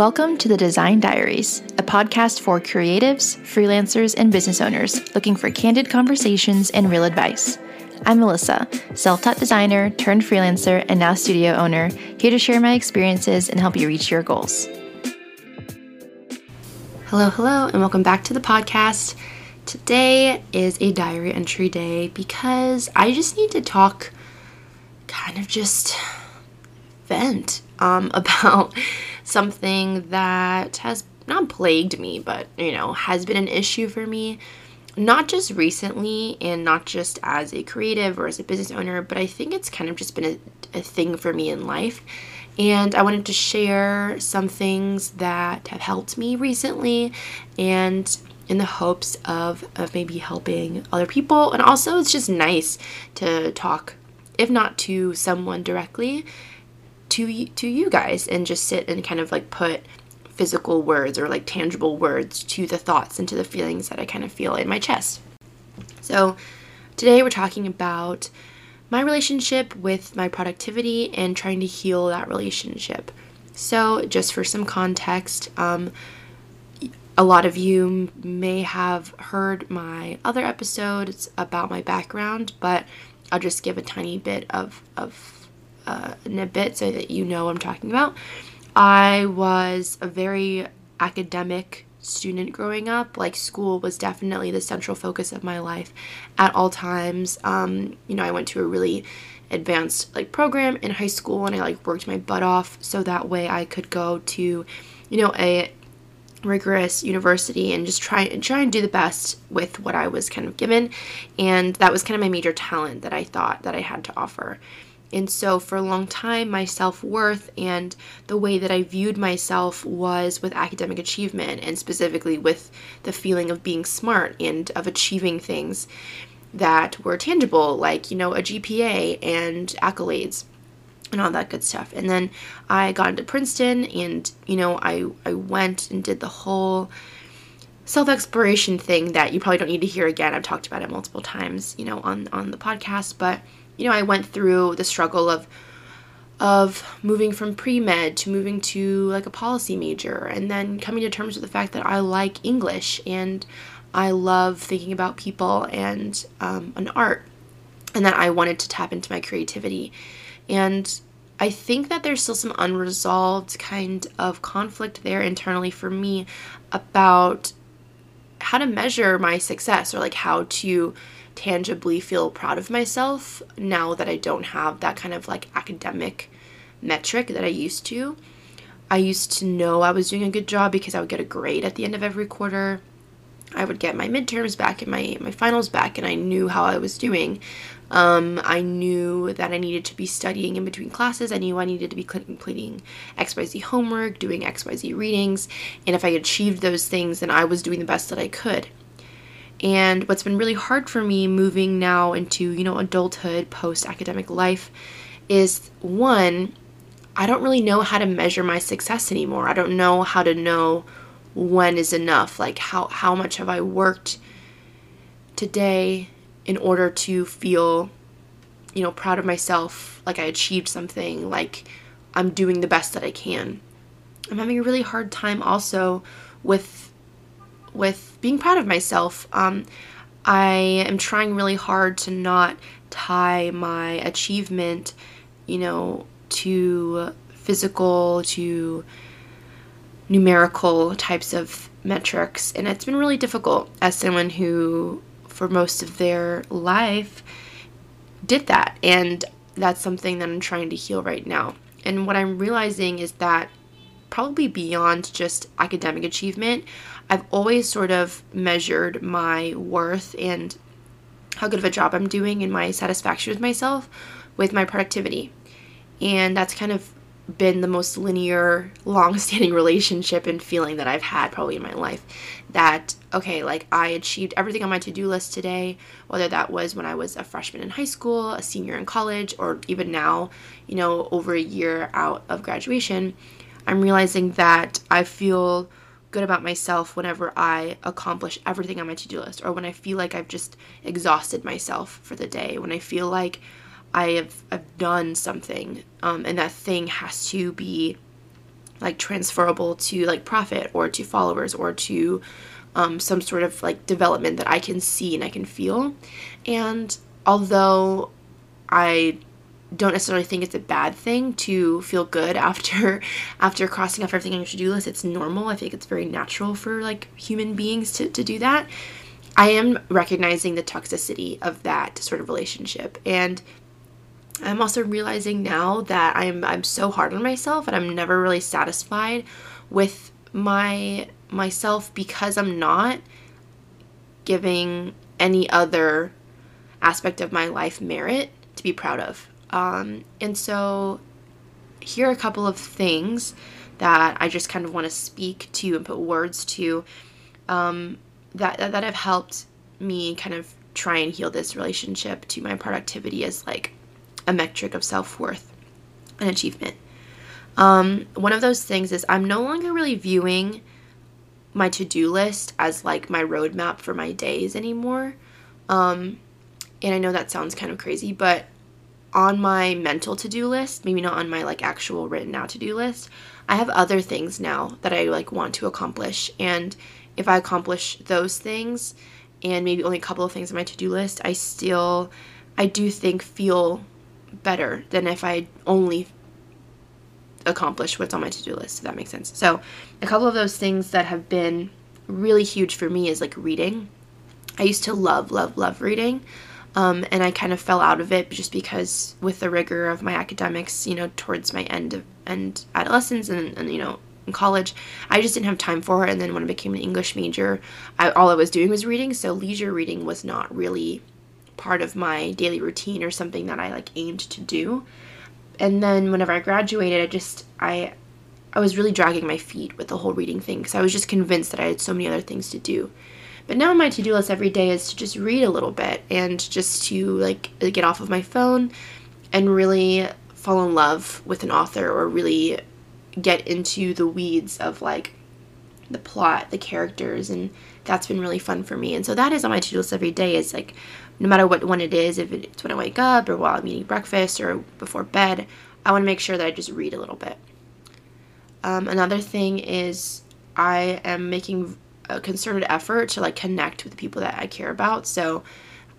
Welcome to the Design Diaries, a podcast for creatives, freelancers, and business owners looking for candid conversations and real advice. I'm Melissa, self taught designer turned freelancer and now studio owner, here to share my experiences and help you reach your goals. Hello, hello, and welcome back to the podcast. Today is a diary entry day because I just need to talk, kind of just vent um, about something that has not plagued me, but you know, has been an issue for me, not just recently and not just as a creative or as a business owner, but I think it's kind of just been a, a thing for me in life. And I wanted to share some things that have helped me recently and in the hopes of, of maybe helping other people. And also, it's just nice to talk, if not to someone directly, to to you guys and just sit and kind of like put physical words or like tangible words to the thoughts and to the feelings that I kind of feel in my chest. So, today we're talking about my relationship with my productivity and trying to heal that relationship. So, just for some context, um, a lot of you may have heard my other episodes about my background, but I'll just give a tiny bit of, of uh, a bit so that you know what I'm talking about. I was a very academic student growing up. Like school was definitely the central focus of my life at all times. Um, you know, I went to a really advanced like program in high school and I like worked my butt off so that way I could go to, you know, a rigorous university and just try and try and do the best with what I was kind of given. And that was kind of my major talent that I thought that I had to offer. And so, for a long time, my self worth and the way that I viewed myself was with academic achievement and specifically with the feeling of being smart and of achieving things that were tangible, like, you know, a GPA and accolades and all that good stuff. And then I got into Princeton and, you know, I, I went and did the whole self exploration thing that you probably don't need to hear again. I've talked about it multiple times, you know, on, on the podcast, but you know, I went through the struggle of of moving from pre-med to moving to like a policy major and then coming to terms with the fact that I like English and I love thinking about people and um, an art and that I wanted to tap into my creativity. And I think that there's still some unresolved kind of conflict there internally for me about how to measure my success or like how to tangibly feel proud of myself now that I don't have that kind of like academic metric that I used to. I used to know I was doing a good job because I would get a grade at the end of every quarter. I would get my midterms back and my, my finals back, and I knew how I was doing. Um, I knew that I needed to be studying in between classes. I knew I needed to be completing XYZ homework, doing XYZ readings, and if I achieved those things, then I was doing the best that I could. And what's been really hard for me moving now into, you know, adulthood, post academic life is one, I don't really know how to measure my success anymore. I don't know how to know when is enough. Like how how much have I worked today in order to feel you know proud of myself, like I achieved something, like I'm doing the best that I can. I'm having a really hard time also with with being proud of myself. Um, I am trying really hard to not tie my achievement, you know, to physical, to numerical types of metrics. And it's been really difficult as someone who, for most of their life, did that. And that's something that I'm trying to heal right now. And what I'm realizing is that probably beyond just academic achievement, I've always sort of measured my worth and how good of a job I'm doing and my satisfaction with myself with my productivity. And that's kind of been the most linear, long standing relationship and feeling that I've had probably in my life. That, okay, like I achieved everything on my to do list today, whether that was when I was a freshman in high school, a senior in college, or even now, you know, over a year out of graduation. I'm realizing that I feel good about myself whenever I accomplish everything on my to do list, or when I feel like I've just exhausted myself for the day, when I feel like I have I've done something, um, and that thing has to be like transferable to like profit or to followers or to um, some sort of like development that I can see and I can feel. And although I don't necessarily think it's a bad thing to feel good after after crossing off everything on your to-do list. It's normal. I think it's very natural for like human beings to, to do that. I am recognizing the toxicity of that sort of relationship. And I'm also realizing now that I'm I'm so hard on myself and I'm never really satisfied with my myself because I'm not giving any other aspect of my life merit to be proud of. Um, and so here are a couple of things that I just kind of want to speak to and put words to um, that, that have helped me kind of try and heal this relationship to my productivity as like a metric of self-worth and achievement. Um, one of those things is I'm no longer really viewing my to-do list as like my roadmap for my days anymore. Um, and I know that sounds kind of crazy, but on my mental to-do list, maybe not on my like actual written out to-do list, I have other things now that I like want to accomplish. And if I accomplish those things and maybe only a couple of things on my to-do list, I still I do think feel better than if I only accomplish what's on my to-do list, if that makes sense. So, a couple of those things that have been really huge for me is like reading. I used to love, love, love reading. Um, and I kind of fell out of it just because with the rigor of my academics, you know, towards my end of and adolescence and, and you know in college, I just didn't have time for it. And then when I became an English major, I, all I was doing was reading, so leisure reading was not really part of my daily routine or something that I like aimed to do. And then whenever I graduated, I just I I was really dragging my feet with the whole reading thing because I was just convinced that I had so many other things to do. But now my to-do list every day is to just read a little bit and just to like get off of my phone and really fall in love with an author or really get into the weeds of like the plot, the characters, and that's been really fun for me. And so that is on my to-do list every day. Is like no matter what when it is, if it's when I wake up or while I'm eating breakfast or before bed, I want to make sure that I just read a little bit. Um, another thing is I am making a concerted effort to like connect with the people that I care about. So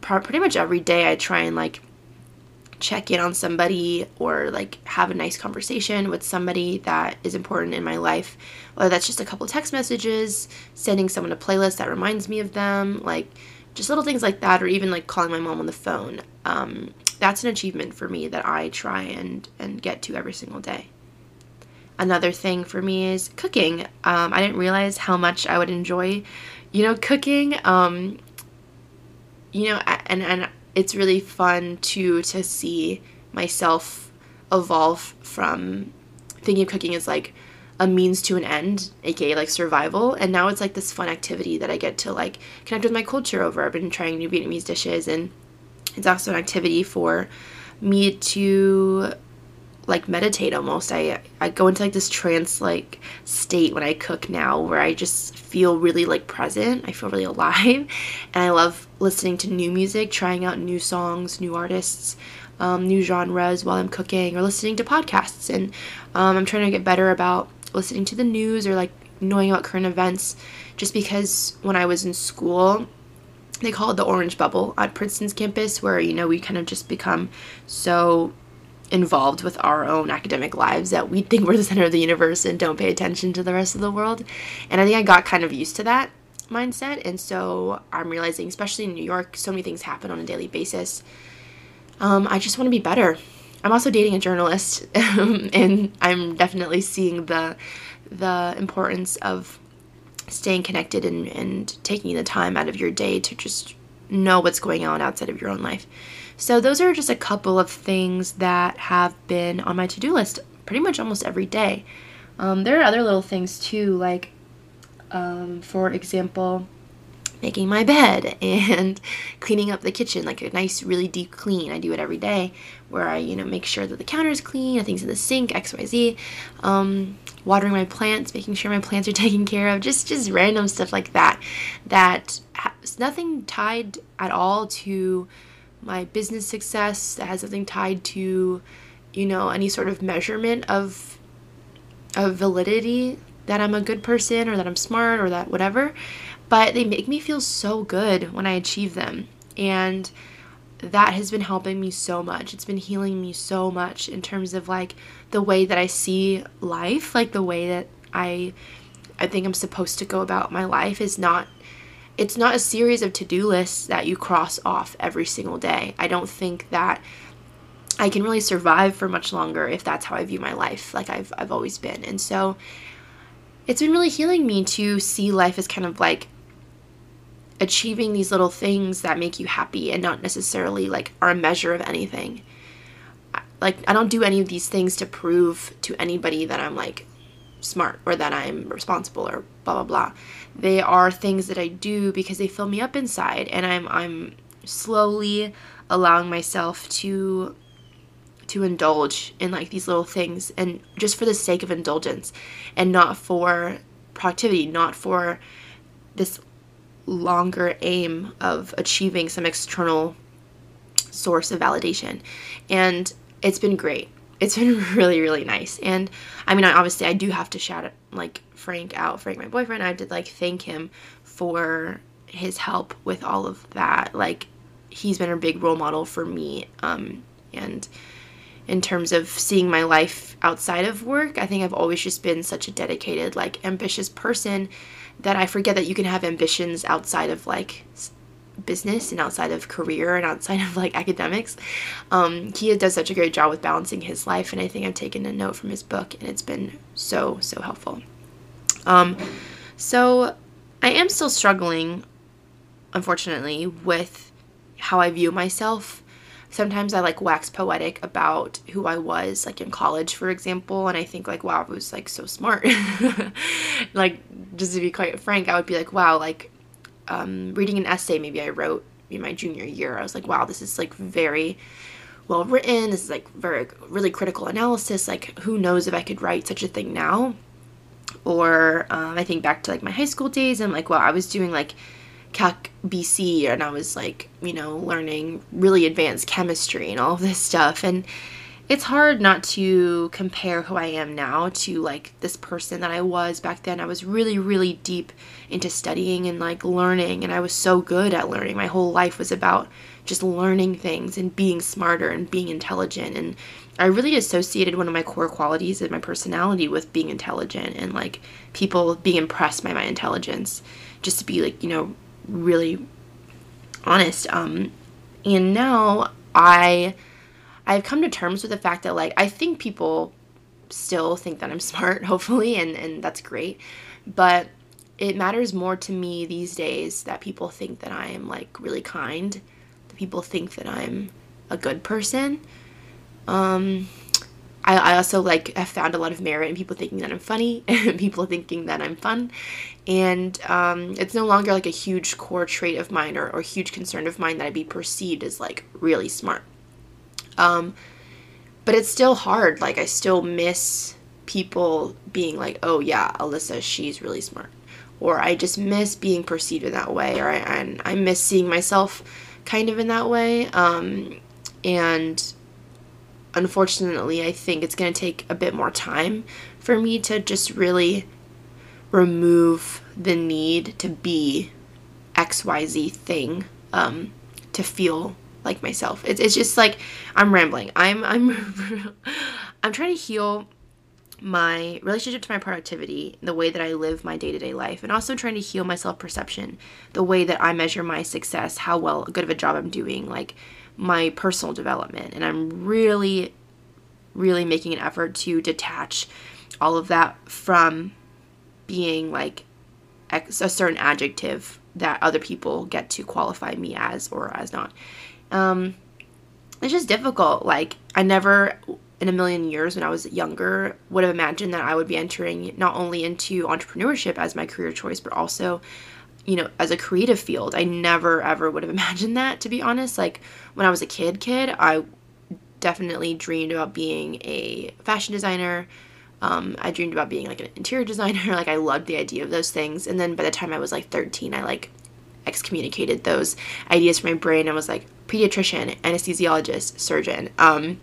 pretty much every day I try and like check in on somebody or like have a nice conversation with somebody that is important in my life. Whether that's just a couple text messages, sending someone a playlist that reminds me of them, like just little things like that, or even like calling my mom on the phone. Um, that's an achievement for me that I try and and get to every single day. Another thing for me is cooking. Um, I didn't realize how much I would enjoy, you know, cooking. Um, you know, and and it's really fun to to see myself evolve from thinking of cooking as like a means to an end, aka like survival, and now it's like this fun activity that I get to like connect with my culture over. I've been trying new Vietnamese dishes, and it's also an activity for me to like meditate almost. I I go into like this trance like state when I cook now where I just feel really like present. I feel really alive and I love listening to new music, trying out new songs, new artists, um, new genres while I'm cooking or listening to podcasts and um, I'm trying to get better about listening to the news or like knowing about current events just because when I was in school they call it the orange bubble at Princeton's campus where you know we kind of just become so involved with our own academic lives that we think we're the center of the universe and don't pay attention to the rest of the world. And I think I got kind of used to that mindset. And so I'm realizing, especially in New York, so many things happen on a daily basis. Um, I just want to be better. I'm also dating a journalist, and I'm definitely seeing the the importance of staying connected and, and taking the time out of your day to just know what's going on outside of your own life. So, those are just a couple of things that have been on my to do list pretty much almost every day. Um, there are other little things too, like, um, for example, making my bed and cleaning up the kitchen, like a nice, really deep clean. I do it every day where I, you know, make sure that the counter is clean, things in the sink, XYZ. Um, watering my plants, making sure my plants are taken care of, just just random stuff like that. That has nothing tied at all to my business success that has nothing tied to you know any sort of measurement of a validity that I'm a good person or that I'm smart or that whatever, but they make me feel so good when I achieve them. And that has been helping me so much. It's been healing me so much in terms of like the way that I see life, like the way that I I think I'm supposed to go about my life is not it's not a series of to-do lists that you cross off every single day. I don't think that I can really survive for much longer if that's how I view my life, like I've I've always been. And so it's been really healing me to see life as kind of like achieving these little things that make you happy and not necessarily like are a measure of anything. Like I don't do any of these things to prove to anybody that I'm like smart or that I'm responsible or blah blah blah. They are things that I do because they fill me up inside and I'm I'm slowly allowing myself to to indulge in like these little things and just for the sake of indulgence and not for productivity, not for this longer aim of achieving some external source of validation. And it's been great. It's been really, really nice. And I mean, I, obviously, I do have to shout like Frank out, Frank, my boyfriend. I did like thank him for his help with all of that. Like, he's been a big role model for me. Um, and in terms of seeing my life outside of work, I think I've always just been such a dedicated, like, ambitious person that I forget that you can have ambitions outside of like business and outside of career and outside of like academics. Um, does such a great job with balancing his life, and I think I've taken a note from his book, and it's been so so helpful. Um, so I am still struggling, unfortunately, with how I view myself sometimes I like wax poetic about who I was, like in college, for example, and I think like, wow, I was like so smart. like, just to be quite frank, I would be like, wow, like um, reading an essay maybe I wrote in my junior year, I was like, wow, this is like very well written. This is like very really critical analysis. Like, who knows if I could write such a thing now? Or um, I think back to like my high school days, and like, wow, I was doing like Calc BC and I was like, you know, learning really advanced chemistry and all of this stuff. And it's hard not to compare who I am now to like this person that I was back then. I was really, really deep into studying and like learning, and I was so good at learning. My whole life was about just learning things and being smarter and being intelligent. And I really associated one of my core qualities of my personality with being intelligent and like people being impressed by my intelligence. Just to be like, you know, really honest. Um, and now I I've come to terms with the fact that like I think people still think that I'm smart, hopefully, and and that's great. But it matters more to me these days that people think that I am like really kind, that people think that I'm a good person. Um, I, I also like have found a lot of merit in people thinking that I'm funny and people thinking that I'm fun. And um, it's no longer like a huge core trait of mine or, or huge concern of mine that I'd be perceived as like really smart. Um, but it's still hard. Like I still miss people being like, oh yeah, Alyssa, she's really smart. Or I just miss being perceived in that way. Or I, I miss seeing myself kind of in that way. Um, and unfortunately, I think it's going to take a bit more time for me to just really remove the need to be XYZ thing um, to feel like myself. It's, it's just like I'm rambling. I'm I'm I'm trying to heal my relationship to my productivity, the way that I live my day-to-day life, and also trying to heal my self-perception, the way that I measure my success, how well good of a job I'm doing, like my personal development. And I'm really, really making an effort to detach all of that from being like a certain adjective that other people get to qualify me as or as not. Um, it's just difficult. Like, I never in a million years when I was younger would have imagined that I would be entering not only into entrepreneurship as my career choice, but also you know, as a creative field. I never ever would have imagined that to be honest. Like when I was a kid kid, I definitely dreamed about being a fashion designer. Um, I dreamed about being like an interior designer. like I loved the idea of those things. And then by the time I was like 13, I like excommunicated those ideas from my brain. I was like pediatrician, anesthesiologist, surgeon. Um,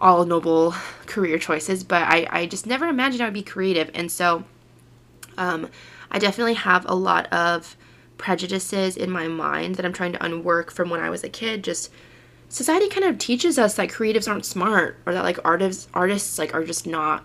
all noble career choices, but I, I just never imagined I would be creative. And so um, I definitely have a lot of prejudices in my mind that I'm trying to unwork from when I was a kid. Just society kind of teaches us that creatives aren't smart or that like artists artists like are just not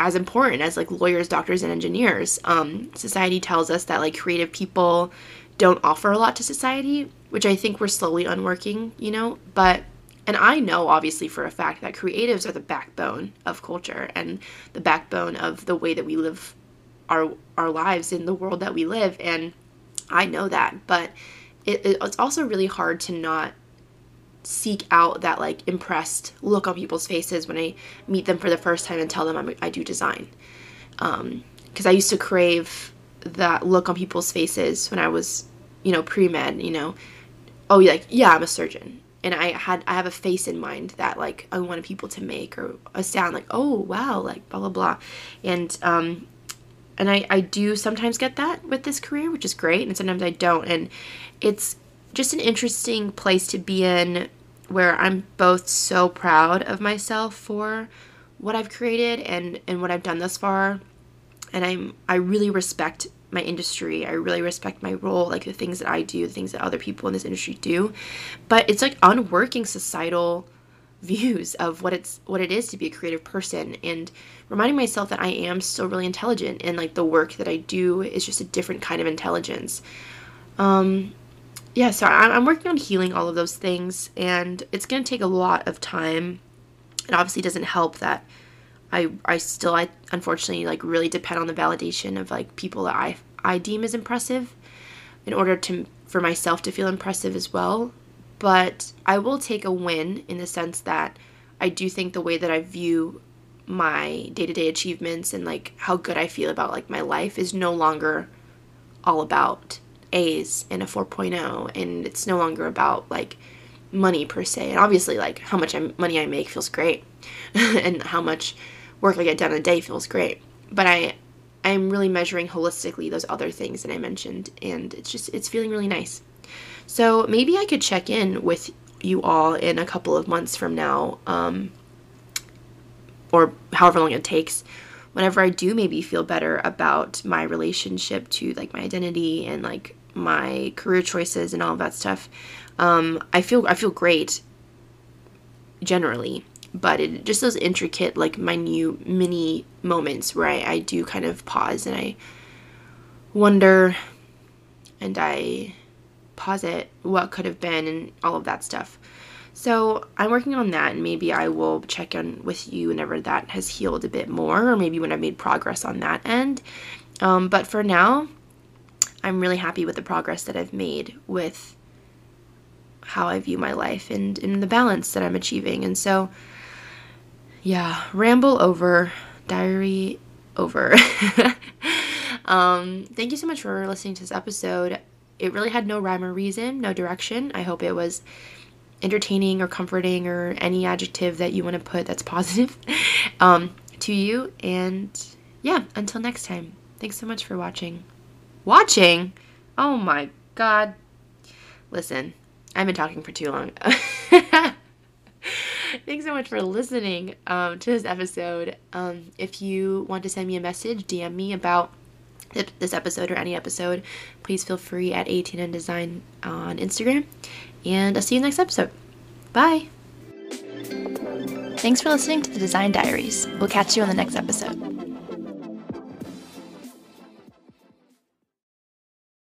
as important as like lawyers, doctors, and engineers. Um, society tells us that like creative people don't offer a lot to society, which I think we're slowly unworking, you know. But and I know obviously for a fact that creatives are the backbone of culture and the backbone of the way that we live our our lives in the world that we live. And I know that, but it, it's also really hard to not seek out that like impressed look on people's faces when I meet them for the first time and tell them I'm, i do design. Because um, I used to crave that look on people's faces when I was, you know, pre med. You know, oh, like yeah, I'm a surgeon, and I had I have a face in mind that like I wanted people to make or a sound like oh wow like blah blah blah, and um, and I I do sometimes get that with this career, which is great, and sometimes I don't, and it's just an interesting place to be in where I'm both so proud of myself for what I've created and and what I've done thus far and I'm I really respect my industry. I really respect my role, like the things that I do, the things that other people in this industry do. But it's like unworking societal views of what it's what it is to be a creative person and reminding myself that I am still really intelligent and like the work that I do is just a different kind of intelligence. Um yeah, so I'm working on healing all of those things, and it's going to take a lot of time. It obviously doesn't help that I I still I unfortunately like really depend on the validation of like people that I I deem as impressive in order to for myself to feel impressive as well. But I will take a win in the sense that I do think the way that I view my day-to-day achievements and like how good I feel about like my life is no longer all about A's and a 4.0 and it's no longer about like money per se. And obviously like how much money I make feels great. And how much work I get done a day feels great. But I I'm really measuring holistically those other things that I mentioned and it's just it's feeling really nice so maybe I could check in with you all in a couple of months from now um, or however long it takes whenever I do maybe feel better about my relationship to like my identity and like my career choices and all of that stuff, um, I feel I feel great generally. But it just those intricate, like minute, mini moments where I, I do kind of pause and I wonder and I posit what could have been and all of that stuff. So I'm working on that, and maybe I will check in with you whenever that has healed a bit more, or maybe when I've made progress on that end. Um, but for now, I'm really happy with the progress that I've made with how I view my life and, and the balance that I'm achieving. And so, yeah, ramble over, diary over. um, thank you so much for listening to this episode. It really had no rhyme or reason, no direction. I hope it was entertaining or comforting or any adjective that you want to put that's positive um, to you. And yeah, until next time, thanks so much for watching. Watching? Oh my god. Listen, I've been talking for too long. Thanks so much for listening um, to this episode. Um, if you want to send me a message, DM me about this episode or any episode, please feel free at 18 Design on Instagram. And I'll see you next episode. Bye. Thanks for listening to the Design Diaries. We'll catch you on the next episode.